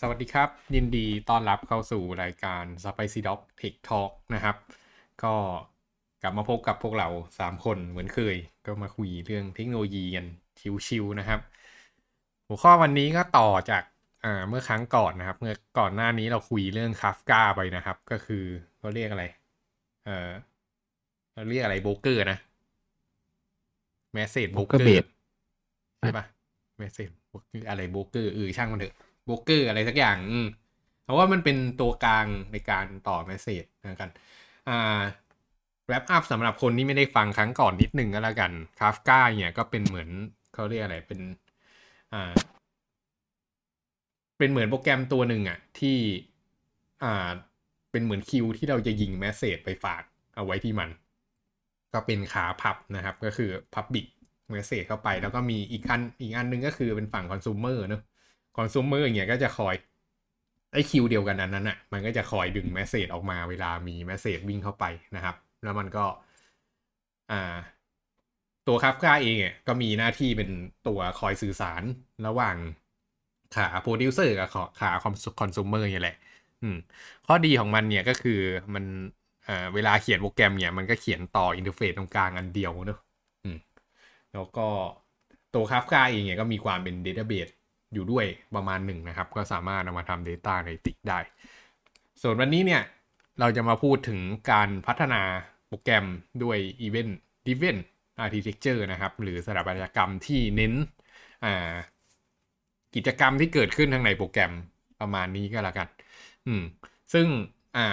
สวัสดีครับ ยินดีต้อนรับเข้าสู่รายการ Spicy Dog Tech Talk นะครับ ก็กลับมาพบกับพวกเรา 3 คนเหมือนเคย ก็มาคุยเรื่องเทคโนโลยีกันชิวๆนะครับ หัวข้อวันนี้ก็ต่อจากอ่าเมื่อครั้งก่อนนะครับ เมื่อก่อนหน้านี้เราคุยเรื่องคาฟกาไปนะครับ ก็คือเขาเรียกอะไร เออเราเรียกอะไรโบรกเกอร์นะแมสเซจโบรกเกอ Broker ร์ Bait ใช่ปะ message อะไรโบรกเกอร์เออช่างมันเถอะ โบรกเกอร์อะไรสักอย่างเพราะว่ามันเป็นตัวกลางในการต่อ message นะกันอ่า wrap up สำหรับคนที่ไม่ได้ฟังครั้งก่อนนิดหนึ่งก็แล้วกันคาฟก้าเนี่ยก็เป็นเหมือนเขาเรียกอะไรเป็นอ่าเป็นเหมือนโปรแกรมตัวหนึ่งอะที่อ่าเป็นเหมือนคิวที่เราจะยิง message ไปฝากเอาไว้ที่มัน ก็เป็นขาพับนะครับ ก็คือ publish message เข้าไป แล้วก็มีอีกอันอีกอันหนึงก็คือเป็นฝั่งคอน sumer เนอะ คอน sumer อย่างเงี้ยก็จะคอยไอ้คิวเดียวกันอันนั้นอะมันก็จะคอยดึง message ออกมาเวลามี message วิ่งเข้าไปนะครับ แล้วมันก็ อ่า ตัวคาฟกาเองอะก็มีหน้าที่เป็นตัวคอยสื่อสารระหว่างขาโปรดิวเซอร์กับขาคอน sumer เนี่ยแหละ อืม ข้อดีของมันเนี่ยก็คือมันเวลาเขียนโปรแกรมเนี่ยมันก็เขียนต่อ interface ตรงกลางอันเดียวเนอะแล้วก็ตัว Kafka เองเนี่ยก็มีความเป็น Database อยู่ด้วยประมาณหนึ่งนะครับ ก็สามารถนำมาทำ Data ในติกได้ ส่วนวันนี้เนี่ย เราจะมาพูดถึงการพัฒนาโปรแกรมด้วย Event Driven Architecture นะครับ หรือสถาปัตยกรรมที่เน้นกิจกรรมที่เกิดขึ้นทางในโปรแกรมประมาณนี้ก็แล้วกัน อืม ซึ่ง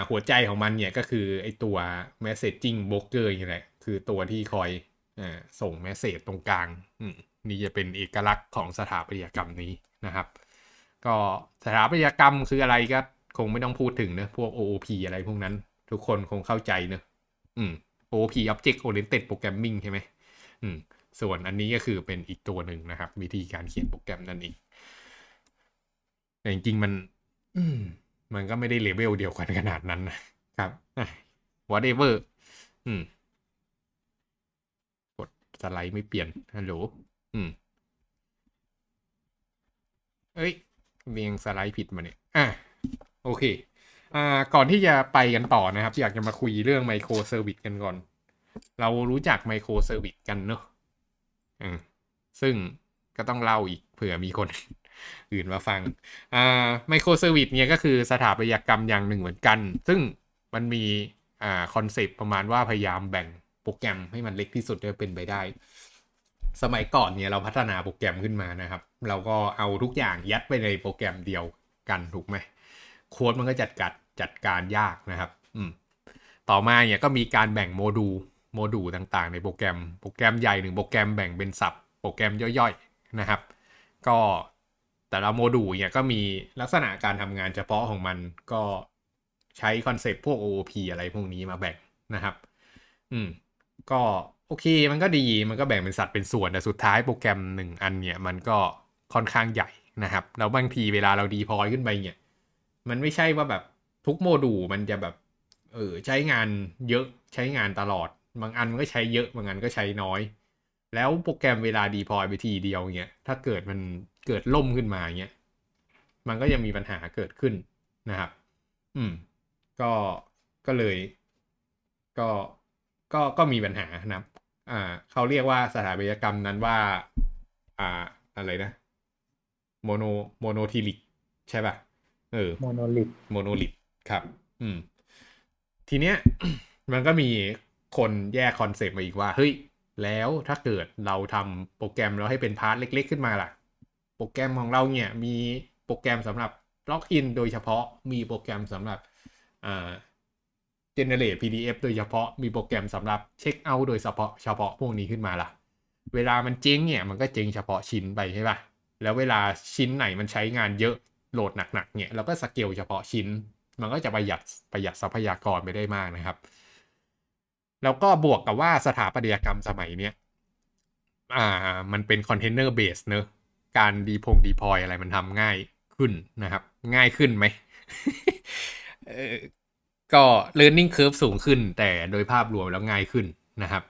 หัวใจของมันเนี่ยก็คือไอตัว messaging broker นี่แหละคือตัวที่คอยอส่ง message ตรงกลาง อืม นี่จะเป็นเอกลักษณ์ของสถาปัตยกรรมนี้นะครับ ก็สถาปัตยกรรมคืออะไรก็คงไม่ต้องพูดถึงเนะพวก OOP อะไรพวกนั้น ทุกคนคงเข้าใจเนอะอืม OOP Object Oriented Programming ใช่ไหมอืม ส่วนอันนี้ก็คือเป็นอีกตัวหนึ่งนะครับ วิธีการเขียนโปรแกรมนั่นเองแต่จริงๆมัน อืม มันก็ไม่ได้เลเวลเดียวกันขนาดนั้นนะครับ whatever อืม กดสไลด์ไม่เปลี่ยนฮัลโหล อืม เอ้ยเรียงสไลด์ผิดมาเนี่ย อะ โอเค อ่า ก่อนที่จะไปกันต่อนะครับ อยากจะมาคุยเรื่อง microservice กันก่อน เรารู้จัก microservice กันเนอะอืมซึ่งก็ต้องเล่าอีกเผื่อมีคนอื่นมาฟัง อ่า microservice เนี่ยก็คือสถาปัตยกรรมอย่างหนึ่งเหมือนกัน ซึ่งมันมี อ่า concept ประมาณว่าพยายามแบ่งโปรแกรมให้มันเล็กที่สุดได้เป็นไปได้ สมัยก่อนเนี่ยเราพัฒนาโปรแกรมขึ้นมานะครับ เราก็เอาทุกอย่างยัดไปในโปรแกรมเดียวกันถูกไหมโค้ดมันก็จัดการจัดการยากนะครับ อืมต่อมาเนี่ยก็มีการแบ่ง module module ต่างๆ ในโปรแกรมโปรแกรมใหญ่หนึ่งโปรแกรมแบ่งเป็น sub โปรแกรมย่อยๆนะครับ ก็แต่ละโมดูลเนี่ยก็มีลักษณะการทำงานเฉพาะของมันก็ใช้ concept พวก OOP อะไรพวกนี้มาแบ่งนะครับ อืม ก็ โอเคมันก็ดีมันก็แบ่งเป็นสัดเป็นส่วนแต่สุดท้ายโปรแกรมหนึ่งอันเนี่ยมันก็ค่อนข้างใหญ่นะครับแล้วบางทีเวลาเราดีพอยขึ้นไปเนี่ย มันไม่ใช่ว่าแบบทุกโมดูลมันจะแบบเออใช้งานเยอะใช้งานตลอด บางอันมันก็ใช้เยอะบางอันก็ใช้น้อย แล้วโปรแกรมเวลาดีพอยไปทีเดียวเงี้ยถ้าเกิดมันเกิดล่มขึ้นมาเงี้ยมันก็ยังมีปัญหาเกิดขึ้นนะครับ อืม ก็ก็เลย ก็ก็ก็มีปัญหานะครับ อ่า เขาเรียกว่าสถาปัตยกรรมนั้นว่า อ่า อะไรนะ mono โมโนทิลิก ใช่ป่ะ เออ monolith monolith ครับ อืม ทีเนี้ย มันก็มีคนแยก concept มาอีกว่า เฮ้ย แล้วถ้าเกิดเราทำโปรแกรมเราให้เป็น part เล็ก ๆ ขึ้นมาล่ะ โปรแกรมของเราเนี่ย มีโปรแกรมสำหรับ login โดยเฉพาะ มีโปรแกรมสำหรับอ่า generate PDF โดยเฉพาะมีโปรแกรมสำหรับเช็คเอาท์โดยเฉพาะเฉพาะพวกนี้ขึ้นมาล่ะ เวลามันเจ๊งเนี่ยมันก็เจ๊งเฉพาะชิ้นไปใช่ป่ะ แล้วเวลาชิ้นไหนมันใช้งานเยอะ load หนักๆเนี่ยเราก็สเกลเฉพาะชิ้น มันก็จะประหยัดประหยัดทรัพยากรไปได้มากนะครับ แล้วก็บวกกับว่าสถาปัตยกรรมสมัยเนี้ยอ่ามันเป็น container base เนอะการ deploy deploy อะไรมันทำง่ายขึ้นนะครับ ง่ายขึ้นไหม ก็ learning curve สูงขึ้น แต่โดยภาพรวมแล้วง่ายขึ้นนะครับ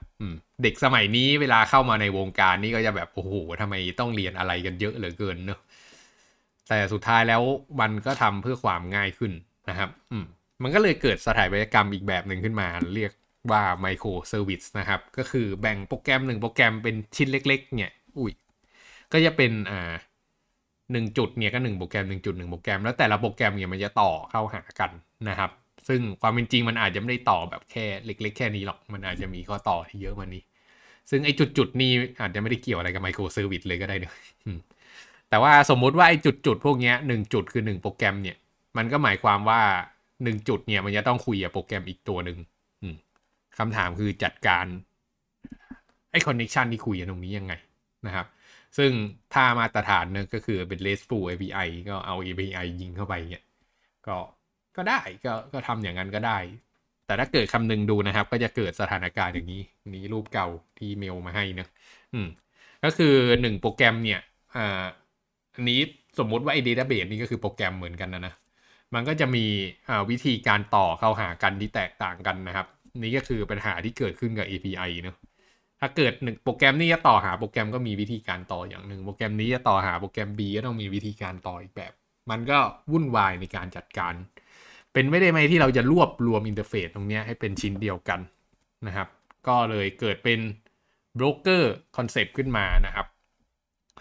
เด็กสมัยนี้เวลาเข้ามาในวงการนี่ก็จะแบบโอ้โหทำไมต้องเรียนอะไรกันเยอะเหลือเกินเนอะแต่สุดท้ายแล้วมันก็ทำเพื่อความง่ายขึ้นนะครับมมันก็เลยเกิดสถาปัตยกรรมอีกแบบหนึ่งขึ้นมา เรียกว่าไมโครเซอร์วิสนะครับ ก็คือแบ่งโปรแกรมหนึ่งโปรแกรมเป็นชิ้นเล็ก ๆ เนี่ย อุ้ยก็จะเป็นอ่าหนึ่งจุดเนี่ยก็หนึ่งโปรแกรมหนึ่งจุดหนึ่งโปรแกรมแล้วแต่ละโปรแกรมเนี่ยมันจะต่อเข้าหากันนะครับ ซึ่งความเป็นจริงมันอาจจะไม่ได้ต่อแบบแค่เล็ก ๆ แค่นี้หรอก มันอาจจะมีข้อต่อที่เยอะกว่านี้ ซึ่งไอ้จุดๆนี้อาจจะไม่ได้เกี่ยวอะไรกับ microservice เลยก็ได้เนอะแต่ว่าสมมุติว่าไอ้จุดๆพวกนี้หนึ่งจุดคือหนึ่งโปรแกรมเนี่ย มันก็หมายความว่าหนึ่งจุดเนี่ย มันจะต้องคุยกับโปรแกรมอีกตัวหนึ่งคำถามคือจัดการไอ้คอนเนคชันที่คุยกันตรงนี้ยังไงนะครับ ซึ่งถ้ามาตรฐานเนี่ยก็คือเป็น RESTful API ก็เอา API ยิงเข้าไปเนี่ยก็ ก็ได้ก็ก็ทำอย่างนั้นก็ได้ แต่ถ้าเกิดคำนึงดูนะครับ ก็จะเกิดสถานการณ์อย่างนี้ นี้รูปเก่าที่เมลมาให้นะอืมก็คือหนึ่งโปรแกรมเนี่ยอ่าอันนี้สมมุติว่าไอ้เดต้าเบสนี่ก็คือโปรแกรมเหมือนกันนะนะมันก็จะมีวิธีการต่อเข้าหากันที่แตกต่างกันนะครับ นี่ก็คือปัญหาที่เกิดขึ้นกับ API เนอะถ้าเกิดหนึ่งโปรแกรมนี้จะต่อหาโปรแกรมก็มีวิธีการต่ออย่างหนึ่งโปรแกรมนี้จะต่อหาโปรแกรม B ก็ต้องมีวิธีการต่ออีกแบบ มันก็วุ่นวายในการจัดการ เป็นไม่ได้ไหมที่เราจะรวบรวม interface ตรงนี้ให้เป็นชิ้นเดียวกันนะครับ ก็เลยเกิดเป็น broker concept ขึ้นมานะครับ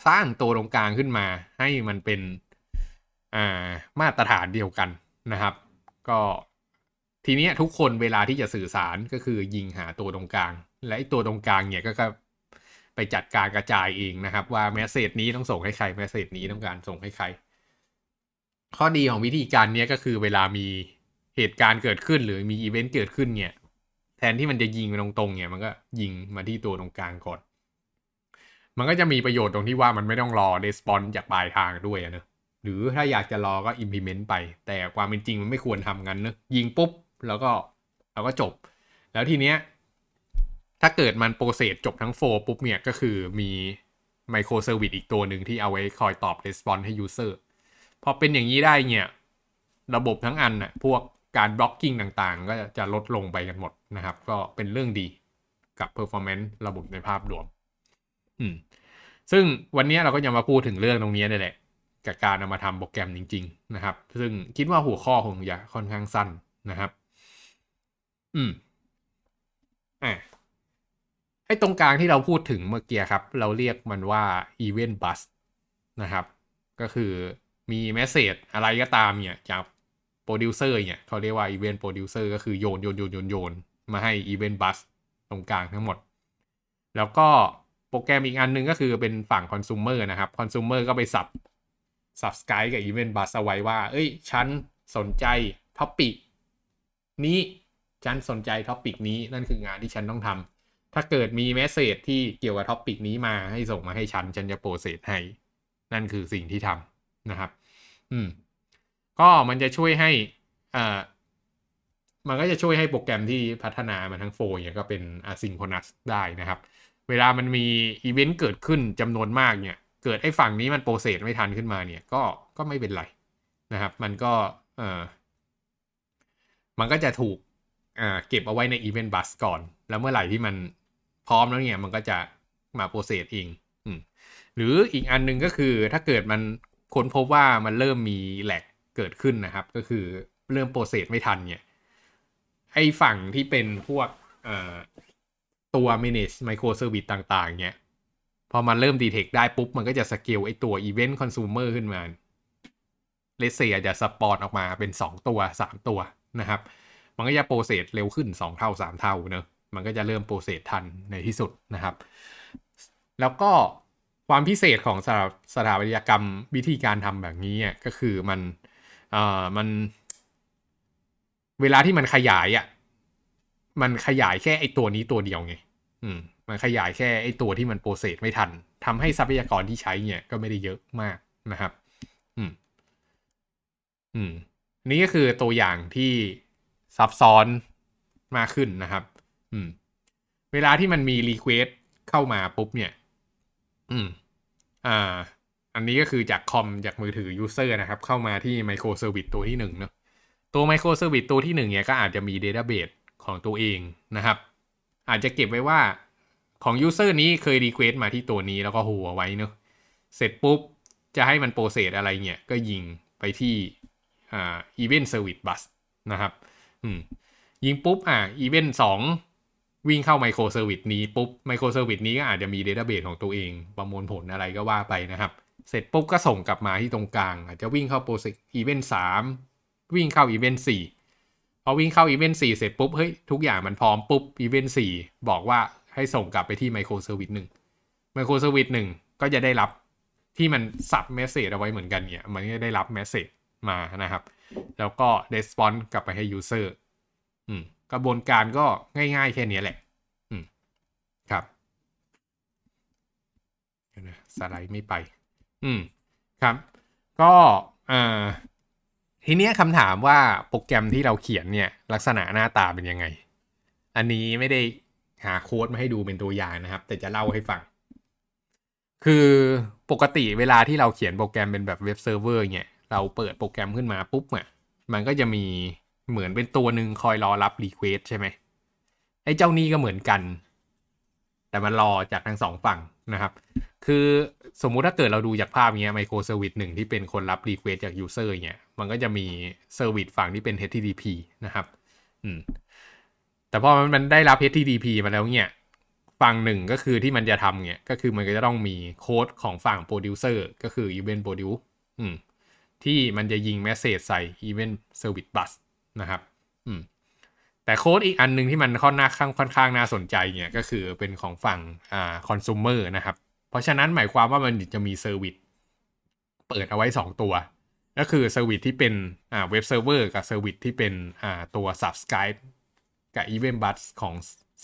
สร้างตัวตรงกลางขึ้นมา ให้มันเป็นมาตรฐานเดียวกันนะครับ ก็ทีนี้ทุกคนเวลาที่จะสื่อสารก็คือยิงหาตัวตรงกลาง และตัวตรงกลางเนี่ยก็ไปจัดการกระจายเองนะครับ ว่า message นี้ต้องส่งให้ใคร message นี้ต้องการส่งให้ใคร ข้อดีของวิธีการนี้ก็คือเวลามีเหตุการณ์เกิดขึ้นหรือมีอีเวนต์เกิดขึ้นเนี่ย แทนที่มันจะยิงไปตรงๆเนี่ยมันก็ยิงมาที่ตัวตรงกลางก่อน มันก็จะมีประโยชน์ตรงที่ว่ามันไม่ต้องรอ respond จากปลายทางด้วยนะหรือถ้าอยากจะรอก็ implement ไป แต่ความเป็นจริงมันไม่ควรทำงั้นนะยิงปุ๊บ แล้วก็แล้วก็จบ แล้วทีเนี้ย ถ้าเกิดมัน process จบทั้ง flow ปุ๊บเนี่ย ก็คือมี microservice อีกตัวหนึ่งที่เอาไว้คอยตอบ respond ให้ user พอเป็นอย่างนี้ได้เนี่ย ระบบทั้งอันน่ะพวกการ blocking ต่างๆ ก็จะลดลงไปกันหมดนะครับ ก็เป็นเรื่องดีกับ performance ระบบในภาพรวม อืม ซึ่งวันนี้เราก็จะมาพูดถึงเรื่องตรงนี้นี่แหละกับการเอามาทำโปรแกรมจริง ๆ นะครับ ซึ่งคิดว่าหัวข้อคงจะค่อนข้างสั้นนะครับ อืมอะไอ้ตรงกลางที่เราพูดถึงเมื่อกี้ครับ เราเรียกมันว่า Event Bus นะครับ ก็คือ มี message อะไรก็ตามเนี่ยจากโปรดิวเซอร์เนี่ยเขาเรียกว่า Event Producer ก็คือโยนโยนโยนโยนโยนมาให้ Event Bus ตรงกลางทั้งหมด แล้วก็โปรแกรมอีกอันนึงก็คือเป็นฝั่งคอน sumer นะครับคอน sumer ก็ไป sub subscribe กับ Event Bus เอาไว้ว่า เอ้ย ฉันสนใจ topic นี้ฉันสนใจ topic นี้นั่นคืองานที่ฉันต้องทำถ้าเกิดมี message ที่เกี่ยวกับ topic นี้มาให้ส่งมาให้ฉัน ฉันจะ process ให้ นั่นคือสิ่งที่ทำ นะครับ อืม ก็มันจะช่วยให้อ่ามันก็จะช่วยให้โปรแกรมที่พัฒนามาทั้ง flow เนี่ยก็เป็น asynchronous ได้นะครับ เวลามันมีอีเวนต์เกิดขึ้นจำนวนมากเนี่ย เกิดไอ้ฝั่งนี้มัน process ไม่ทันขึ้นมาเนี่ย ก็ก็ไม่เป็นไรนะครับ มันก็เออมันก็จะถูกอ่าเก็บเอาไว้ใน Event Bus ก่อน แล้วเมื่อไหร่ที่มันพร้อมแล้วเนี่ย มันก็จะมา process เองอืมหรืออีกอันนึงก็คือถ้าเกิดมัน ค้นพบว่ามันเริ่มมี lag เกิดขึ้นนะครับ ก็คือเริ่ม process ไม่ทันเนี่ยไอ้ฝั่งที่เป็นพวกเอ่อตัว manage microservice ต่าง ๆ เนี่ย พอมันเริ่ม detect ได้ปุ๊บ มันก็จะสเกลไอตัว event consumer ขึ้นมาเลยเนี่ยจะ spawn ออกมาเป็น 2 ตัว 3 ตัวนะครับ มันก็จะ process เร็วขึ้น 2 เท่า 3 เท่าเนอะมันก็จะเริ่ม process ทันในที่สุดนะครับ แล้วก็ ความพิเศษของสถาสถาปัตยกรรมวิธีการทำแบบนี้ก็คือมันเอ่อมัน เวลาที่มันขยายอะมันขยายแค่ไอตัวนี้ตัวเดียวไง อืม มันขยายแค่ไอตัวที่มัน process ไม่ทันทำให้ทรัพยากรที่ใช้เนี่ยก็ไม่ได้เยอะมากนะครับ อืม อืม นี่ก็คือตัวอย่างที่ซับซ้อนมากขึ้นนะครับ อืม เวลาที่มันมี request เข้ามาปุ๊บเนี่ย อืม อ่า อันนี้ก็คือจากคอมจากมือถือ user นะครับ เข้ามาที่ microservice ตัวที่หนึ่งเนาะตัว microservice ตัวที่หนึ่งเนี่ยก็อาจจะมี database ของตัวเองนะครับ อาจจะเก็บไว้ว่าของ user นี้เคย request มาที่ตัวนี้แล้วก็หัวไว้เนอะเสร็จปุ๊บ จะให้มัน process อะไรเงี้ยก็ยิงไปที่อ่า event service bus นะครับ อืมยิงปุ๊บอะ event สอง วิ่งเข้า microservice นี้ปุ๊บ microservice นี้ก็อาจจะมี database ของตัวเอง ประมวลผลอะไรก็ว่าไปนะครับ เสร็จปุ๊บก็ส่งกลับมาที่ตรงกลาง อาจจะวิ่งเข้า process event สามวิ่งเข้าอีเวนต์สี่พอวิ่งเข้าอีเวนต์สี่เสร็จปุ๊บเฮ้ยทุกอย่างมันพร้อมปุ๊บอีเวนต์สี่บอกว่าให้ส่งกลับไปที่ microservice หนึ่ง microservice หนึ่งก็จะได้รับที่มัน sub message เอาไว้เหมือนกันเนี่ยมันก็ได้รับ message มานะครับ แล้วก็เ e สปอนส์กลับไปให้ user อืม กระบวนการก็ง่ายๆแค่นี้แหละ อืม ครับนะสไลด์ไม่ไป อืม ครับ ก็อ่าทีเนี้ยคำถามว่าโปรแกรมที่เราเขียนเนี่ย ลักษณะหน้าตาเป็นยังไง อันนี้ไม่ได้หาโค้ดมาให้ดูเป็นตัวอย่างนะครับ แต่จะเล่าให้ฟัง คือปกติเวลาที่เราเขียนโปรแกรมเป็นแบบเว็บเซิร์ฟเวอร์เนี่ย เราเปิดโปรแกรมขึ้นมาปุ๊บเนี่ยมันก็จะมี เหมือนเป็นตัวหนึ่งคอยรอรับ request ใช่ไหมไอ้เจ้านี้ก็เหมือนกัน แต่มันรอจากทั้งสองฝั่งนะครับ คือสมมุติถ้าเกิดเราดูจากภาพเนี้ย microservice หนึ่งที่เป็นคนรับ request จาก user เนี่ยมันก็จะมีservice ฝั่งที่เป็น HTTP นะครับ อืม แต่พอมันได้รับ HTTP มาแล้วเนี่ยฝั่งหนึ่งก็คือที่มันจะทำเนี่ยก็คือมันก็จะต้องมีโค้ดของฝั่งโปรดิวเซอร์ก็คือ Event Produce อืมที่มันจะยิง message ใส่ Event Service Bus นะครับ อืม แต่โค้ดอีกอันหนึ่งที่มันค่อนข้างค่อนข้างน่าสนใจเนี่ยก็คือเป็นของฝั่งอ่าคอน sumer นะครับ เพราะฉะนั้นหมายความว่ามันจะมี serviceเปิดเอาไว้ 2 ตัว ก็คือ service ที่เป็นอ่าเว็บเซิร์ฟเวอร์กับ service ที่เป็นอ่าตัว subscribe กับ Event Bus ของ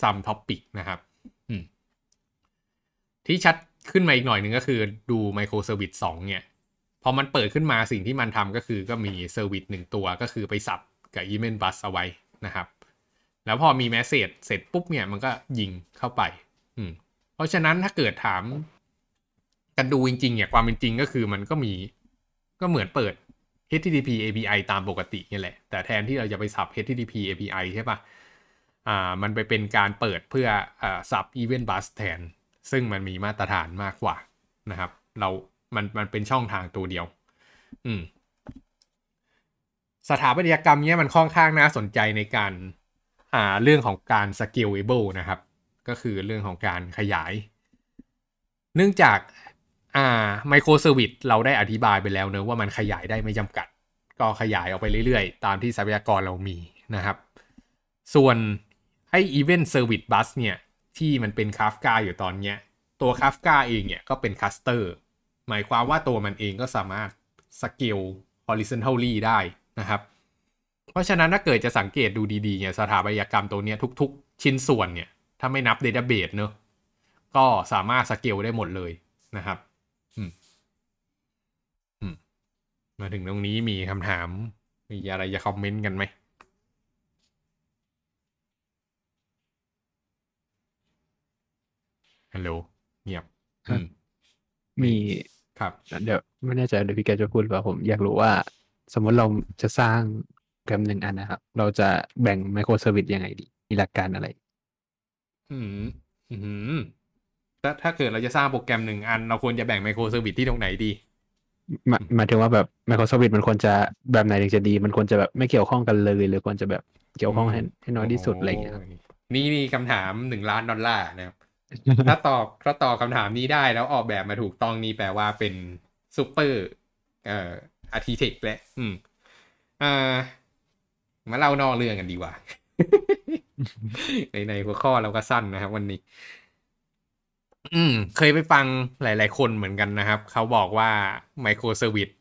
Some Topic นะครับอืมที่ชัดขึ้นมาอีกหน่อยหนึ่งก็คือดู Microservice 2เนี่ย พอมันเปิดขึ้นมาสิ่งที่มันทำก็คือก็มี service หนึ่งตัวก็คือไป sub กับ Event Bus เอาไว้นะครับ แล้วพอมี message เสร็จปุ๊บเนี่ยมันก็ยิงเข้าไป อืม เพราะฉะนั้นถ้าเกิดถามกันดูจริงๆเนี่ยความเป็นจริงก็คือมันก็มีก็เหมือนเปิด HTTP API ตามปกตินี่แหละ แต่แทนที่เราจะไปสับ HTTP API ใช่ปะอ่า มันไปเป็นการเปิดเพื่ออ่าสับ Event Bus แทน ซึ่งมันมีมาตรฐานมากกว่านะครับ เรา มัน มันเป็นช่องทางตัวเดียว อืม สถาปัตยกรรมเนี้ยมันค่อนข้างน่าสนใจในการอ่าเรื่องของการ scalable นะครับ ก็คือเรื่องของการขยาย เนื่องจากอ่า microservice เราได้อธิบายไปแล้วเนอะว่ามันขยายได้ไม่จำกัด ก็ขยายออกไปเรื่อยๆ ตามที่ทรัพยากรเรามีนะครับ ส่วนไอ้ event service bus เนี่ย ที่มันเป็น Kafka อยู่ตอนเนี้ย ตัว Kafka เองเนี่ยก็เป็น cluster หมายความว่าตัวมันเองก็สามารถ scale horizontally ได้ นะครับ เพราะฉะนั้นถ้าเกิดจะสังเกตดูดีๆเนี่ยสถาปัตยกรรมตัวเนี้ยทุก ๆ ชิ้นส่วนเนี่ยถ้าไม่นับ database เนอะก็สามารถ scale ได้หมดเลยนะครับอืมอืมมาถึงตรงนี้มีคำถาม มีอะไรจะคอมเมนต์กันไหมฮัลโหลเงียบอืมมีครับ เดี๋ยวไม่แน่ใจเดี๋ยวพี่แกจะพูดหรือเปล่าผมอยากรู้ว่า สมมติเราจะสร้างโปรแกรมหนึ่งอันนะครับ เราจะแบ่ง microservice ยังไงดี มีหลักการอะไร อืมอืมถ้าถ้าเกิดเราจะสร้างโปรแกรมหนึ่งอัน เราควรจะแบ่ง microservice ที่ตรงไหนดีหมายหมายถึงว่าแบบ microservice มันควรจะแบบไหนถึงจะดี มันควรจะแบบไม่เกี่ยวข้องกันเลย หรือควรจะแบบเกี่ยวข้องให้ให้น้อยที่สุดอะไรอย่างเงี้ยครับโนี่นี่คำถามหนึ่งล้านดอลลาร์นะครับ ถ้าตอบถ้าตอบคำถามนี้ได้แล้วออกแบบมาถูกต้องนี่แปลว่าเป็นซูเปอร์เอ่อ อาร์ติเทคและอืมอ่ามาเล่านอกเรื่องกันดีกว่า ในในหัวข้อเราก็สั้นนะครับ วันนี้ อืม เคยไปฟังหลาย ๆ คนเหมือนกันนะครับ เขาบอกว่า microservice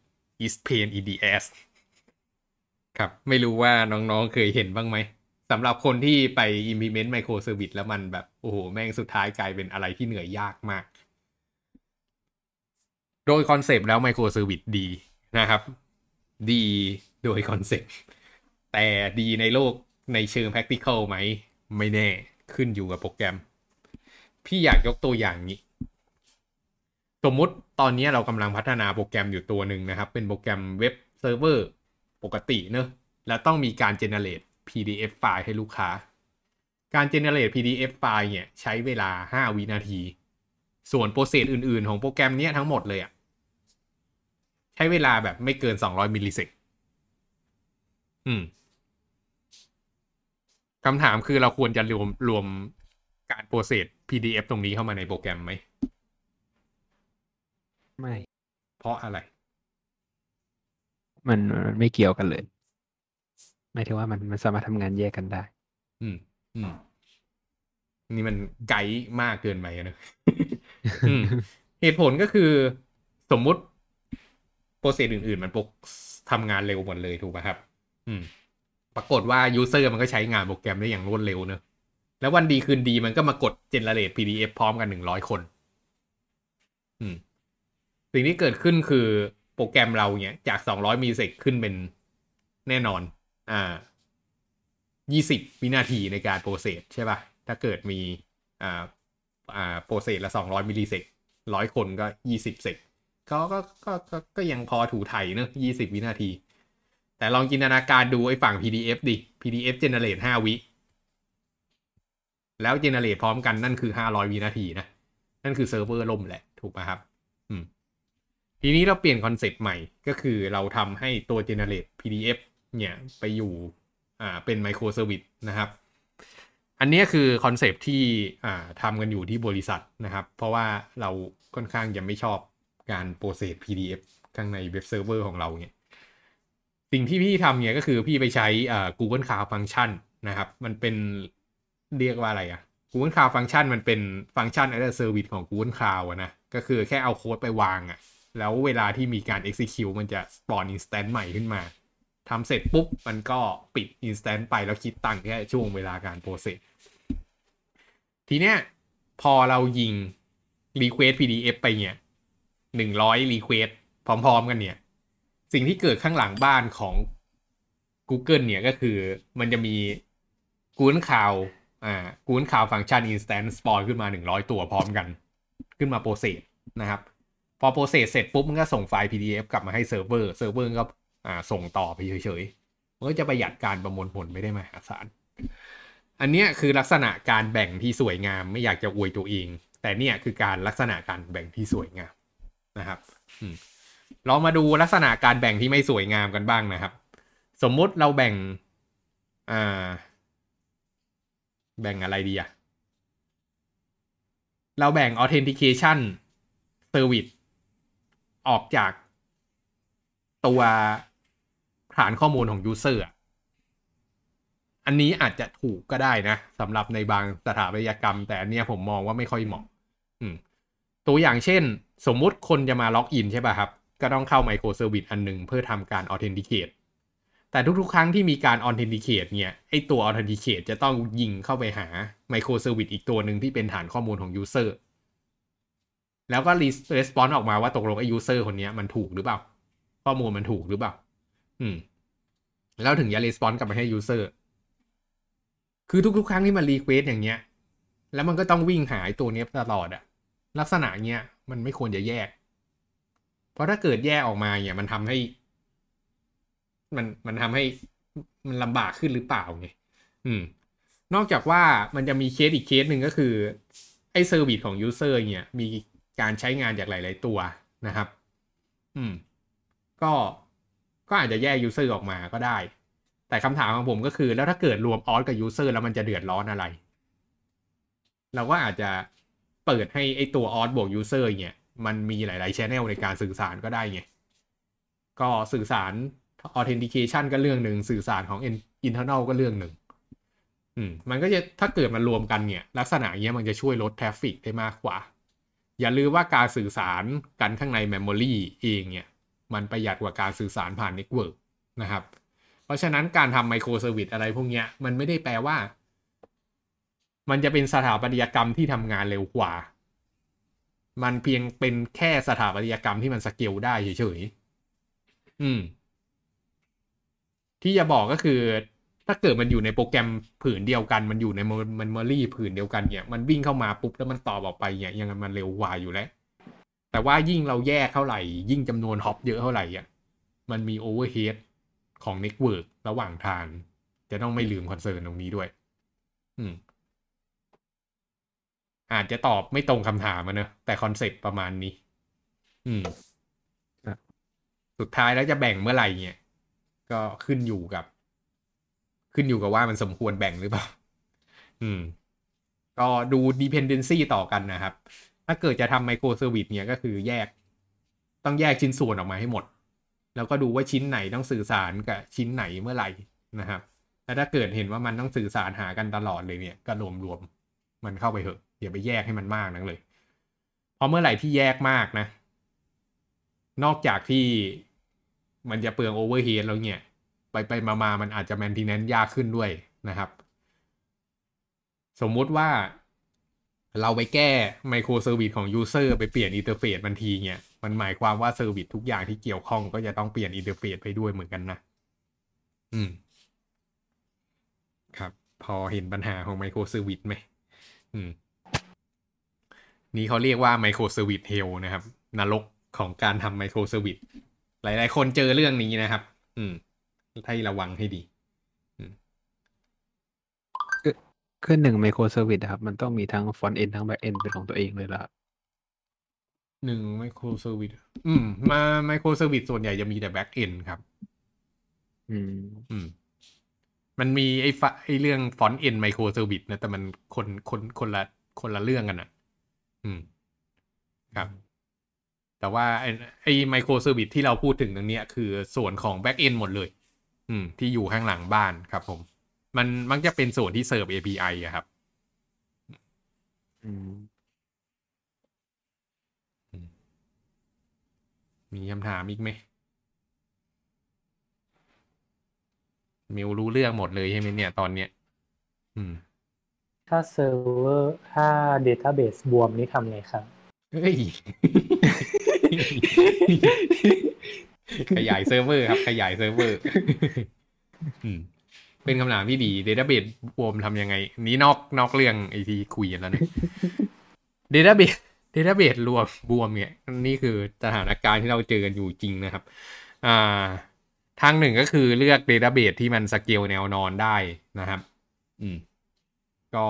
is pain in the ass ครับ ไม่รู้ว่าน้อง ๆ เคยเห็นบ้างไหมสำหรับคนที่ไป implement microservice แล้วมันแบบ โอ้โห แม่งสุดท้ายกลายเป็นอะไรที่เหนื่อยยากมาก โดย concept แล้ว microservice ดี นะครับ ดีโดย concept แต่ดีในโลกในเชิง practical ไหม ไม่แน่ขึ้นอยู่กับโปรแกรม พี่อยากยกตัวอย่างนี้ สมมุติตอนนี้เรากำลังพัฒนาโปรแกรมอยู่ตัวหนึ่งนะครับ เป็นโปรแกรมเว็บเซิร์ฟเวอร์ปกติเนอะแล้วต้องมีการ generate PDF ไฟล์ให้ลูกค้า การ generate PDF ไฟล์เนี่ย ใช้เวลา 5 วินาที ส่วน process อื่น ๆ ของโปรแกรมเนี้ยทั้งหมดเลยอะ ใช้เวลาแบบไม่เกิน 200 millisec อืมคำถามคือเราควรจะรวมรวมการ process PDF ตรงนี้เข้ามาในโปรแกรมไหม ไม่ เพราะอะไร มันมันไม่เกี่ยวกันเลยหมายถึงว่ามันมันสามารถทำงานแยกกันได้ อืม อืม นี่มันไกด์มากเกินไปอะเนอะอืมเหตุผลก็คือ สมมุติโป รเซสอื่น ๆ มันปกทำงานเร็วหมดเลยถูกป่ะครับ อืม ปรากฏว่ายูเซอร์มันก็ใช้งานโปรแกรมได้อย่างรวดเร็วเนอะแล้ววันดีคืนดีมันก็มากดเจนเนเรต PDF พร้อมกันหนึ่งร้อยคน อืม สิ่งที่เกิดขึ้นคือโปรแกรมเราเนี่ยจากสองร้อย millisec ขึ้นเป็นแน่นอน อ่ายี่สิบวินาทีในการ process ใช่ป่ะ ถ้าเกิดมี อ่า อ่า process ละสองร้อย millisec ร้อยคนก็ยี่สิบ sec ก็ก็ก็ก็ยังพอถูไถเนอะยี่สิบวินาที แต่ลองจินตนาการดูไอ้ฝั่ง PDF ดิ PDF generate ห้าวิ แล้ว generate พร้อมกันนั่นคือห้าร้อยวินาทีนะ นั่นคือเซิร์ฟเวอร์ล่มแหละ ถูกป่ะครับ อืม ทีนี้เราเปลี่ยน concept ใหม่ก็คือเราทำให้ตัว generate PDF เนี่ยไปอยู่ อ่า เป็น microservice นะครับอันนี้คือ concept ที่อ่าทำกันอยู่ที่บริษัทนะครับ เพราะว่าเราค่อนข้างจะไม่ชอบ การ process PDF ข้างในเว็บเซิร์ฟเวอร์ของเราเนี่ยสิ่งที่พี่ทำเนี่ยก็คือพี่ไปใช้อ่า Google Cloud Function นะครับ มันเป็นเรียกว่าอะไรอะ Google Cloud Function มันเป็นฟังก์ชัน as a service ของ Google Cloud นะ ก็คือแค่เอาโค้ดไปวางอะแล้วเวลาที่มีการ execute มันจะ spawn instance ใหม่ขึ้นมาทำเสร็จปุ๊บ มันก็ปิด instance ไปแล้วคิดตังค์แค่ช่วงเวลาการโปรเซสทีเนี้ยพอเรายิง request PDF ไปเนี่ย หนึ่งร้อย request พร้อม ๆ กันเนี่ย สิ่งที่เกิดข้างหลังบ้านของ Google เนี่ยก็คือมันจะมี Google Cloud อ่า Google Cloud Function Instance spawn ขึ้นมา 100 ตัวพร้อมกัน ขึ้นมา process นะครับ พอ process เสร็จปุ๊บ มันก็ส่งไฟล์ PDF กลับมาให้เซิร์ฟเวอร์เซิร์ฟเวอร์ก็อ่าส่งต่อไปเฉยๆมันก็จะประหยัดการประมวลผลไม่ได้มหาศาลอันเนี้ยคือลักษณะการแบ่งที่สวยงามไม่อยากจะอวยตัวเอง แต่เนี่ยคือการลักษณะการแบ่งที่สวยงาม นะครับอืมเรามาดูลักษณะการแบ่งที่ไม่สวยงามกันบ้างนะครับ สมมุติเราแบ่ง อ่า แบ่งอะไรดีอะเราแบ่ง authentication service ออกจากตัวฐานข้อมูลของ user อะอันนี้อาจจะถูกก็ได้นะสำหรับในบางสถาปัตยกรรม แต่อันเนี้ยผมมองว่าไม่ค่อยเหมาะอืมตัวอย่างเช่น สมมุติคนจะมา login ใช่ป่ะครับ ก็ต้องเข้า microservice อันหนึ่งเพื่อทำการ authenticate แต่ทุกๆ ครั้งที่มีการ authenticate เนี่ยไอตัว authenticate จะต้องยิงเข้าไปหา microservice อีกตัวหนึ่งที่เป็นฐานข้อมูลของ user แล้วก็ response ออกมาว่าตกลงไอ้ user คนนี้มันถูกหรือเปล่า ข้อมูลมันถูกหรือเปล่า อืม แล้วถึงจะ response กลับมาให้ user คือทุกๆ ครั้งที่มัน request อย่างเงี้ย แล้วมันก็ต้องวิ่งหาไอตัวเนี้ยตลอดอะลักษณะเนี้ย มันไม่ควรจะแยก เพราะถ้าเกิดแยกออกมาเนี่ย มันทำให้ มันมันทำให้มันลำบากขึ้นหรือเปล่าไงอืม นอกจากว่ามันจะมีเคสอีกเคสหนึ่งก็คือไอ้ service ของ user เนี่ย มีการใช้งานจากหลาย ๆ ตัวนะครับ อืม ก็ก็อาจจะแยก user ออกมาก็ได้ แต่คำถามของผมก็คือ แล้วถ้าเกิดรวม auth กับ user แล้วมันจะเดือดร้อนอะไร เราก็อาจจะ เปิดให้ไอตัว auth บวก user เนี่ยมันมีหลายๆ channel ในการสื่อสารก็ได้ไง ก็สื่อสาร authentication ก็เรื่องหนึ่งสื่อสารของ internal ก็เรื่องหนึ่งอืมมันก็จะถ้าเกิดมันรวมกันเนี่ย ลักษณะเนี้ยมันจะช่วยลด traffic ได้มากกว่า อย่าลืมว่าการสื่อสารกันข้างใน memory เองเนี่ย มันประหยัดกว่าการสื่อสารผ่าน network นะครับ เพราะฉะนั้นการทำ microservice อะไรพวกเนี้ยมันไม่ได้แปลว่า มันจะเป็นสถาปัตยกรรมที่ทำงานเร็วกว่า มันเพียงเป็นแค่สถาปัตยกรรมที่มันสเกลได้เฉยๆ อืม ที่จะบอกก็คือ ถ้าเกิดมันอยู่ในโปรแกรมผืนเดียวกัน มันอยู่ในmemory ผืนเดียวกันเนี่ย มันวิ่งเข้ามาปุ๊บแล้วมันตอบออกไปเนี่ยยังไงมันเร็วกว่าอยู่แล้ว แต่ว่ายิ่งเราแยกเท่าไหร่ ยิ่งจำนวน hop เยอะเท่าไหร่อะ มันมี overhead ของ network ระหว่างทาง จะต้องไม่ลืม concern ตรงนี้ด้วย อืม อาจจะตอบไม่ตรงคำถามอะเนอะแต่ concept ประมาณนี้ อืมสุดท้ายแล้วจะแบ่งเมื่อไหร่เนี่ย ก็ขึ้นอยู่กับ ขึ้นอยู่กับว่ามันสมควรแบ่งหรือเปล่า อืม ก็ดู dependency ต่อกันนะครับ ถ้าเกิดจะทำ microservice เนี่ยก็คือแยก ต้องแยกชิ้นส่วนออกมาให้หมด แล้วก็ดูว่าชิ้นไหนต้องสื่อสารกับชิ้นไหนเมื่อไหร่นะครับแล้วถ้าเกิดเห็นว่ามันต้องสื่อสารหากันตลอดเลยเนี่ย ก็รวมรวมมันเข้าไปเถอะ อย่าไปแยกให้มันมากนักเลยเพราะเมื่อไหร่ที่แยกมากนะ นอกจากที่มันจะเปลือง overhead แล้วเนี่ย ไปไปมามามันอาจจะ maintain ยากขึ้นด้วยนะครับ สมมุติว่าเราไปแก้ microservice ของ user ไปเปลี่ยน interface มันทีเนี่ยมันหมายความว่า service ทุกอย่างที่เกี่ยวข้องก็จะต้องเปลี่ยน interface ไปด้วยเหมือนกันนะ อืม ครับ พอเห็นปัญหาของ microservice ไหม อืม นี่เขาเรียกว่า microservice hell นะครับ นรกของการทำ microservice หลาย ๆ คนเจอเรื่องนี้นะครับ อืมให้ระวังให้ดีคือหนึ่ง microservice ครับ มันต้องมีทั้ง frontend ทั้ง backend เป็นของตัวเองเลยละหนึ่ง microservice อืม มา microservice ส่วนใหญ่จะมีแต่ backend ครับ อืม อืม มันมีไอ้ฟะไอ้เรื่อง frontend microservice นะ แต่มันคนคนคนละคนละเรื่องกันอะ อืม ครับ แต่ว่าไอ้ไอ้ microservice ที่เราพูดถึงตรงเนี้ยคือส่วนของ backend หมดเลย อืม ที่อยู่ข้างหลังบ้านครับผม มันมักจะเป็นส่วนที่ serve API อะครับ อืมมีคำถามอีกไหมมิวรู้เรื่องหมดเลยใช่ไหมเนี่ยตอนเนี้ย อืม ถ้าเซิร์ฟเวอร์ถ้า Database บวมนี่ทำไงครับ เฮ้ย ขยายเซิร์ฟเวอร์ครับ ขยายเซิร์ฟเวอร์อืมเป็นคำถามที่ดี Database บวมทำยังไง นี้นอกนอกเรื่องไอที่คุยกันแล้วเนี่ย Database Database รวมบวมเนี่ย นี่คือสถานการณ์ที่เราเจอกันอยู่จริงนะครับ อ่าทางหนึ่งก็คือเลือก Database ที่มันสเกลแนวนอนได้นะครับ อืม ก็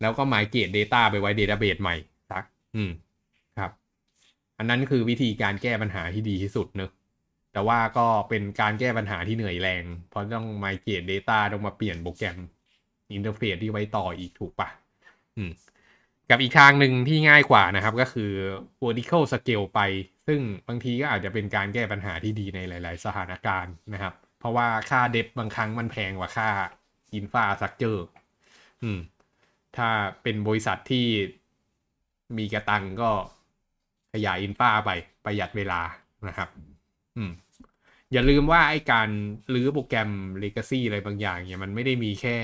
แล้วก็ migrate data ไปไว้ database ใหม่สัก อืม ครับ อันนั้นคือวิธีการแก้ปัญหาที่ดีที่สุดเนอะแต่ว่าก็เป็นการแก้ปัญหาที่เหนื่อยแรง เพราะต้อง migrate data ต้องมาเปลี่ยนโปรแกรมอินเทอร์เฟซที่ไว้ต่ออีกถูกปะอืม กับอีกทางหนึ่งที่ง่ายกว่านะครับ ก็คือ vertical scale ไป ซึ่งบางทีก็อาจจะเป็นการแก้ปัญหาที่ดีในหลาย ๆ สถานการณ์นะครับ เพราะว่าค่าเดฟบางครั้งมันแพงกว่าค่า infrastructure อืม ถ้าเป็นบริษัทที่มีกระตังก็ขยายอินฟาไปประหยัดเวลานะครับ อืม อย่าลืมว่าไอ้การรื้อโปรแกรม Legacy อะไรบางอย่าง เนี่ยมันไม่ได้มีแค่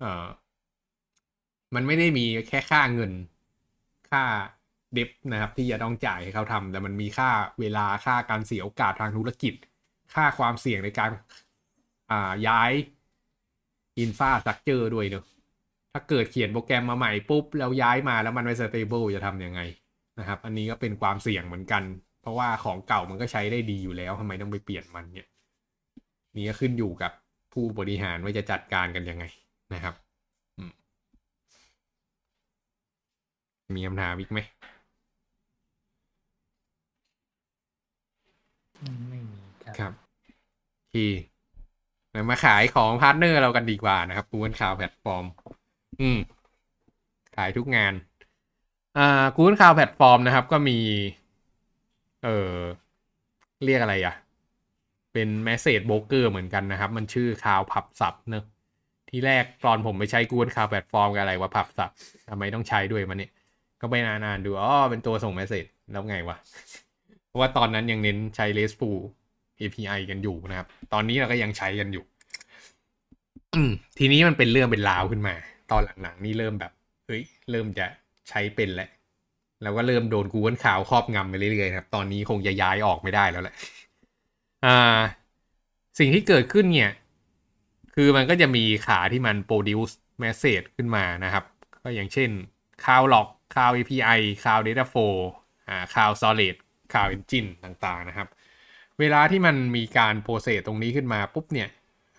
เอ่อ มันไม่ได้มีแค่ค่าเงิน ค่าเดฟนะครับ ที่จะต้องจ่ายให้เขาทำแต่มันมีค่าเวลาค่าการเสียโอกาสทางธุรกิจ ค่าความเสี่ยงในการ อ่าย้าย อินฟาสตรักเจอร์ด้วยเนอะถ้าเกิดเขียนโปรแกรมมาใหม่ปุ๊บ แล้วย้ายมาแล้วมันไม่ stable จะทำยังไงนะครับ อันนี้ก็เป็นความเสี่ยงเหมือนกัน เพราะว่าของเก่ามันก็ใช้ได้ดีอยู่แล้วทำไมต้องไปเปลี่ยนมันเนี่ย นี่ก็ขึ้นอยู่กับผู้บริหารว่าจะจัดการกันยังไงนะครับอืมมีคำถามอีกไหมไม่มีครับ ครับทีเดี๋ยว มาขายของ partner เรากันดีกว่านะครับ Google Cloud Platform อืม ขายทุกงาน อ่า Google Cloud Platform นะครับ ก็มี เออเรียกอะไรอะ เป็น message broker เหมือนกันนะครับ มันชื่อ Cloud Pub/Sub เนอะที่แรกตอนผมไปใช้ Google Cloud Platform กับอะไรว่า Pub/Sub ทำไมต้องใช้ด้วยมันเนี่ย ก็ไปนานๆดูอ๋อเป็นตัวส่ง message แล้วไงวะเพราะว่าตอนนั้นยังเน้นใช้ RESTful API กันอยู่นะครับ ตอนนี้เราก็ยังใช้กันอยู่ทีนี้มันเป็นเรื่องเป็นราวขึ้นมา ตอนหลังๆ นี่เริ่มแบบเฮ้ย เริ่มจะใช้เป็นแล้วแล้วก็เริ่มโดนกูเกิลข่าวครอบงำไปเรื่อยๆครับ ตอนนี้คงจะย้ายออกไม่ได้แล้วแหละอ่า สิ่งที่เกิดขึ้นเนี่ย คือมันก็จะมีขาที่มัน produce message ขึ้นมานะครับ ก็อย่างเช่น Cloud Log Cloud API Cloud Data Flow อ่า Cloud Storage Cloud Engine ต่างๆนะครับ เวลาที่มันมีการ process ตรงนี้ขึ้นมาปุ๊บเนี่ย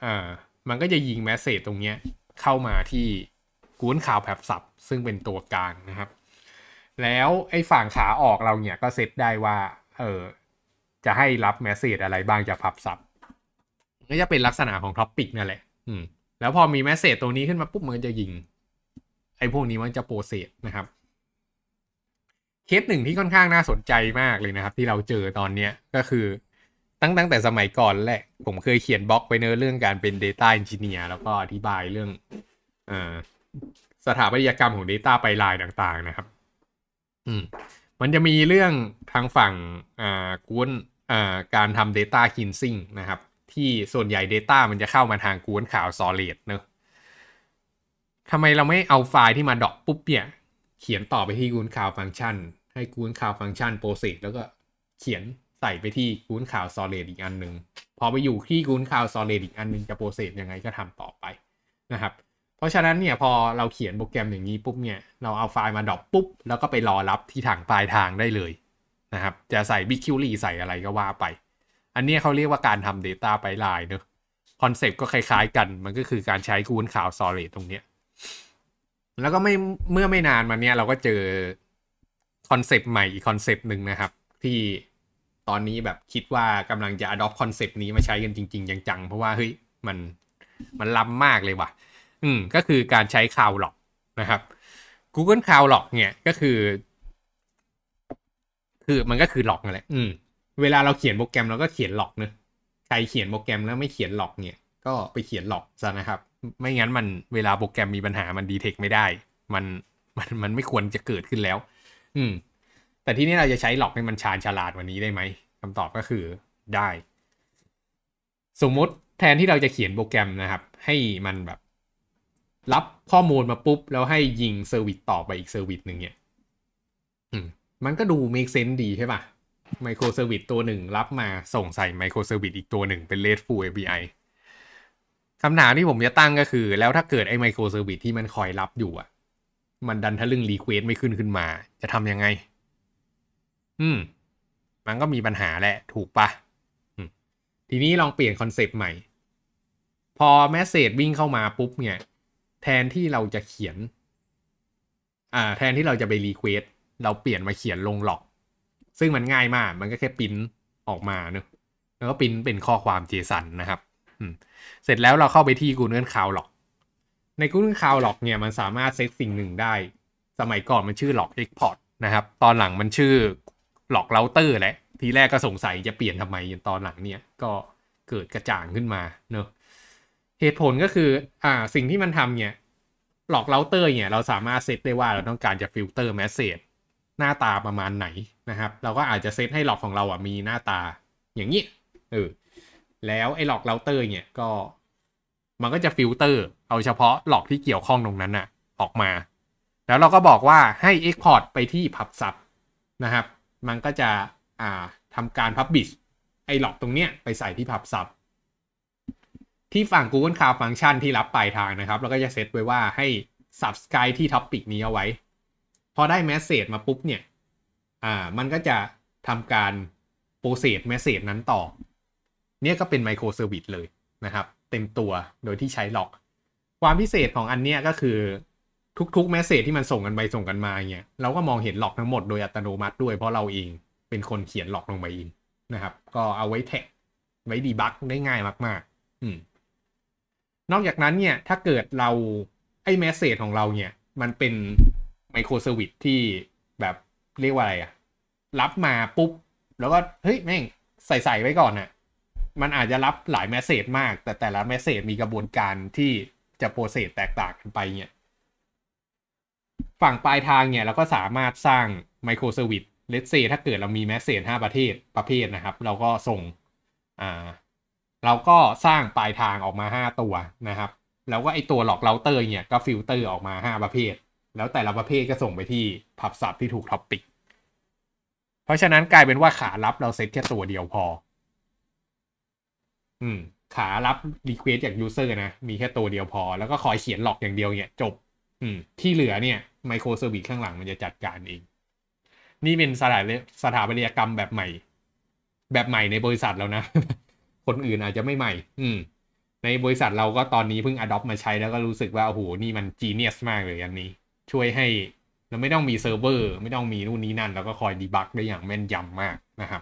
อ่ามันก็จะยิง message ตรงเนี้ยเข้ามาที่กูนข่าวแผบสับซึ่งเป็นตัวกลางนะครับ แล้วไอ้ฝั่งขาออกเราเนี่ยก็เซตได้ว่า เออจะให้รับ message อะไรบ้างจาก Pub/Sub ก็จะเป็นลักษณะของ topic นั่นแหละ อืม แล้วพอมี message ตัวนี้ขึ้นมาปุ๊บมันก็จะยิง ไอ้พวกนี้มันจะ process นะครับ เคสหนึ่งที่ค่อนข้างน่าสนใจมากเลยนะครับ ที่เราเจอตอนเนี้ยก็คือ ตั้งตั้งแต่สมัยก่อนแหละ ผมเคยเขียนบล็อกไปเนื้อเรื่องการเป็น Data Engineer แล้วก็อธิบายเรื่องอสถาปัตยกรรมของ Data ไปลายต่างๆนะครับ อืม มันจะมีเรื่องทางฝั่งอ่ากูนอ่าการทำ Data Cleansing นะครับ ที่ส่วนใหญ่ Data มันจะเข้ามาทางกูนข่าว Solid เนอะทำไมเราไม่เอาไฟล์ที่มาดอกปุ๊บเนี่ย เขียนต่อไปที่กูนข่าวฟังก์ชัน ให้กูนข่าวฟังก์ชันโปรเซสแล้วก็เขียน ส่ไปที่กูนข่าว Solid อีกอันหนึ่งพอไปอยู่ที่กูนข่าว Solid อีกอันหนึ่งจะ process ยังไงก็ทำต่อไปนะครับ เพราะฉะนั้นเนี่ยพอเราเขียนโปรแกรมอย่างนี้ปุ๊บเนี่ยเราเอาไฟล์มา drop ปุ๊บ แล้วก็ไปรอรับที่ถังปลายทางได้เลยนะครับ จะใส่ BigQuery ใส่อะไรก็ว่าไป อันนี้เขาเรียกว่าการทำ Data ไปลายเนอะ concept ก็คล้ายๆกัน มันก็คือการใช้กูนข่าว Solid ตรงเนี้ยแล้วก็ไม่เมื่อไม่นานมาเนี้ยเราก็เจอ concept ใหม่อีก concept หนึ่งนะครับ ที่ ตอนนี้แบบคิดว่ากำลังจะ adopt concept นี้มาใช้กันจริง ๆ จังๆ เพราะว่าเฮ้ยมันมันล้ำมากเลยว่ะ อืมก็คือการใช้ Cloud Log นะครับ Google Cloud Log เนี่ยก็คือ คือมันก็คือ log นั่นแหละอืม เวลาเราเขียนโปรแกรมเราก็เขียน log เนอะใครเขียนโปรแกรมแล้วไม่เขียน log เนี่ย ก็ไปเขียน log ซะนะครับ ไม่งั้นมันเวลาโปรแกรมมีปัญหามัน detect ไม่ได้ มันมันมันไม่ควรจะเกิดขึ้นแล้ว อืม แต่ที่นี้เราจะใช้ log ให้มันชาญฉลาดกว่านี้ได้ไหมคำตอบก็คือได้ สมมุติแทนที่เราจะเขียนโปรแกรมนะครับ ให้มันแบบ รับข้อมูลมาปุ๊บ แล้วให้ยิง service ต่อไปอีก service หนึ่งเนี่ยมมันก็ดู make sense ดีใช่ปะ microservice ตัวหนึ่งรับมาส่งใส่ microservice อีกตัวหนึ่งเป็น RESTful API คำถามที่ผมจะตั้งก็คือ แล้วถ้าเกิดไอ้ microservice ที่มันคอยรับอยู่อะ มันดันทะลึ่ง request ไม่ขึ้นขึ้นมา จะทำยังไง อืม มันก็มีปัญหาแหละ ถูกปะทีนี้ลองเปลี่ยน concept ใหม่ พอ message วิ่งเข้ามาปุ๊บเนี่ย แทนที่เราจะเขียน อ่า แทนที่เราจะไป request เราเปลี่ยนมาเขียนลง log ซึ่งมันง่ายมาก มันก็แค่ปิ้นออกมาเนอะแล้วก็ปิ้นเป็นข้อความ JSON นะครับอืมเสร็จแล้วเราเข้าไปที่ Google Cloud Log ใน Google Cloud Log เนี่ยมันสามารถเซตสิ่งหนึ่งได้ สมัยก่อนมันชื่อ Log Export นะครับ ตอนหลังมันชื่อ Log Router แหละ ทีแรกก็สงสัยจะเปลี่ยนทำไมตอนหลังเนี่ย ก็เกิดกระจ่างขึ้นมาเนอะเหตุผลก็คือ อ่า สิ่งที่มันทำเนี่ย Log Router เนี่ย เราสามารถเซตได้ว่าเราต้องการจะ filter messageหน้าตาประมาณไหนนะครับ เราก็อาจจะเซตให้ log ของเราอะมีหน้าตาอย่างนี้เออแล้วไอ้ Log Router เนี่ยก็ มันก็จะฟิลเตอร์ เอาเฉพาะ log ที่เกี่ยวข้องตรงนั้นน่ะออกมา แล้วเราก็บอกว่าให้ Export ไปที่ PubSub นะครับ มันก็จะอ่าทำการ Publish ไอ้ log ตรงเนี้ยไปใส่ที่ PubSub ที่ฝั่ง Google Cloud Function ที่รับปลายทางนะครับเราก็จะเซตไว้ว่าให้ subscribe ที่ topic นี้เอาไว้ พอได้ message มาปุ๊บเนี่ยอ่ามันก็จะทำการ process message นั้นต่อ เนี่ยก็เป็น micro service เลยนะครับ เต็มตัวโดยที่ใช้ล็อก ความพิเศษของอันเนี้ยก็คือ ทุกๆ message ที่มันส่งกันไปส่งกันมาเนี่ยเราก็มองเห็นหลอกทั้งหมดโดยอัตโนมัติด้วยเพราะเราเองเป็นคนเขียนหลอกลงไปเองนะครับ ก็เอาไว้แท็กไว้ดีบักได้ง่ายมาก ๆ อืมนอกจากนั้นเนี่ยถ้าเกิดเราไอ้ message ของเราเนี่ย มันเป็น microservice ที่แบบเรียกว่าอะไรอะรับมาปุ๊บ แล้วก็เฮ้ยแม่งใส่ใส่ไว้ก่อนน่ะมันอาจจะรับหลาย message มาก แต่แต่ละ message มีกระบวนการที่จะ process แตกต่างกันไปเนี่ย ฝั่งปลายทางเนี่ยเราก็สามารถสร้าง microservice let's say ถ้าเกิดเรามี message ห้าประเทศประเภทนะครับ เราก็ส่งอ่าเราก็สร้างปลายทางออกมา 5 ตัวนะครับ แล้วก็ไอตัว Log Router เนี่ยก็ฟิลเตอร์ออกมา 5 ประเภท แล้วแต่ละประเภทก็ส่งไปที่ Pub/Sub ที่ถูก topic เพราะฉะนั้นกลายเป็นว่าขารับเราเซตแค่ตัวเดียวพอ อืม ขารับ request จาก user นะ มีแค่ตัวเดียวพอ แล้วก็คอยเขียน log อย่างเดียวเนี่ยจบ ที่เหลือเนี่ย microservice ข้างหลังมันจะจัดการเอง นี่เป็นสถาสถาปัตยกรรมแบบใหม่ แบบใหม่ในบริษัทแล้วนะ คนอื่นอาจจะไม่ใหม่ อืม ในบริษัทเราก็ตอนนี้เพิ่ง adopt มาใช้แล้วก็รู้สึกว่า โอ้โห นี่มัน genius มากเลยอันนี้ ช่วยให้เราไม่ต้องมีเซิร์ฟเวอร์ ไม่ต้องมีนู่นนี่นั่น แล้วก็คอย debug ได้อย่างแม่นยำมากนะครับ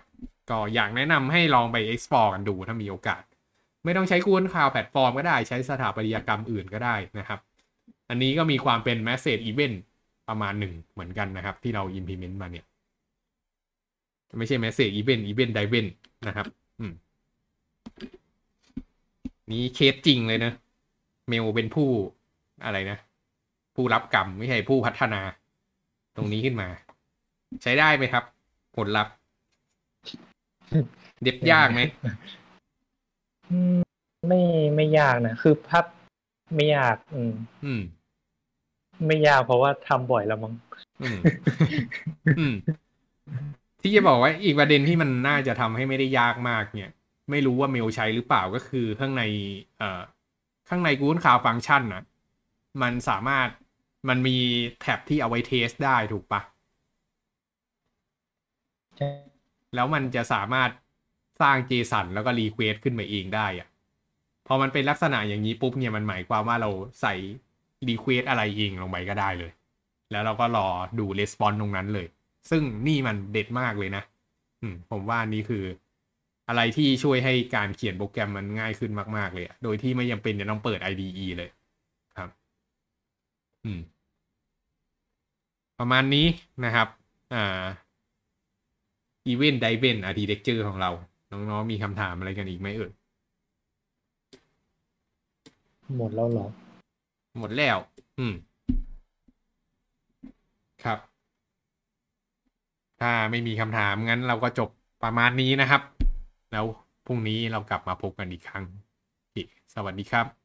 ก็อยากแนะนำให้ลองไป explore กันดูถ้ามีโอกาส ไม่ต้องใช้ Google Cloud Platform ก็ได้ใช้สถาปัตยกรรมอื่นก็ได้นะครับ อันนี้ก็มีความเป็น message event ประมาณหนึ่งเหมือนกันนะครับ ที่เรา implement มาเนี่ย ไม่ใช่ message event event driven นะครับ อืม นี่เคสจริงเลยนะ เมลเป็นผู้อะไรนะ ผู้รับกรรมไม่ใช่ผู้พัฒนา ตรงนี้ขึ้นมา ใช้ได้ไหมครับ ผลลัพธ์เด็บยากไหมอืมไม่ไม่ยากนะ คือพับไม่ยาก อืม อืม ไม่ยากเพราะว่าทำบ่อยแล้วมั้งอืมอืมที่จะบอกว่าอีกประเด็นที่มันน่าจะทำให้ไม่ได้ยากมากเนี่ย ไม่รู้ว่าเมลใช้หรือเปล่าก็คือข้างใน เอ่อ ข้างใน Google Cloud Function นะมันสามารถมันมีแท็บที่เอาไว้เทสได้ถูกปะใช่แล้วมันจะสามารถสร้าง JSON แล้วก็ Request ขึ้นมาเองได้อะพอมันเป็นลักษณะอย่างนี้ปุ๊บเนี่ยมันหมายความว่าเราใส่ Request อะไรเองลงไปก็ได้เลย แล้วเราก็รอดู Response ตรงนั้นเลย ซึ่งนี่มันเด็ดมากเลยนะอืผมว่านี่คืออะไรที่ช่วยให้การเขียนโปรแกรมมันง่ายขึ้นมาก ๆ เลยโดยที่ไม่จำเป็นจะต้องเปิด IDE เลยครับ อืม ประมาณนี้นะครับ อ่า Event Driven Architecture ของเรา น้อง ๆ มีคำถามอะไรกันอีกไหมเอ่ย หมดแล้วหรอ หมดแล้ว อืม ครับ ถ้าไม่มีคำถามงั้นเราก็จบประมาณนี้นะครับ แล้วพรุ่งนี้เรากลับมาพบกันอีกครั้ง สวัสดีครับ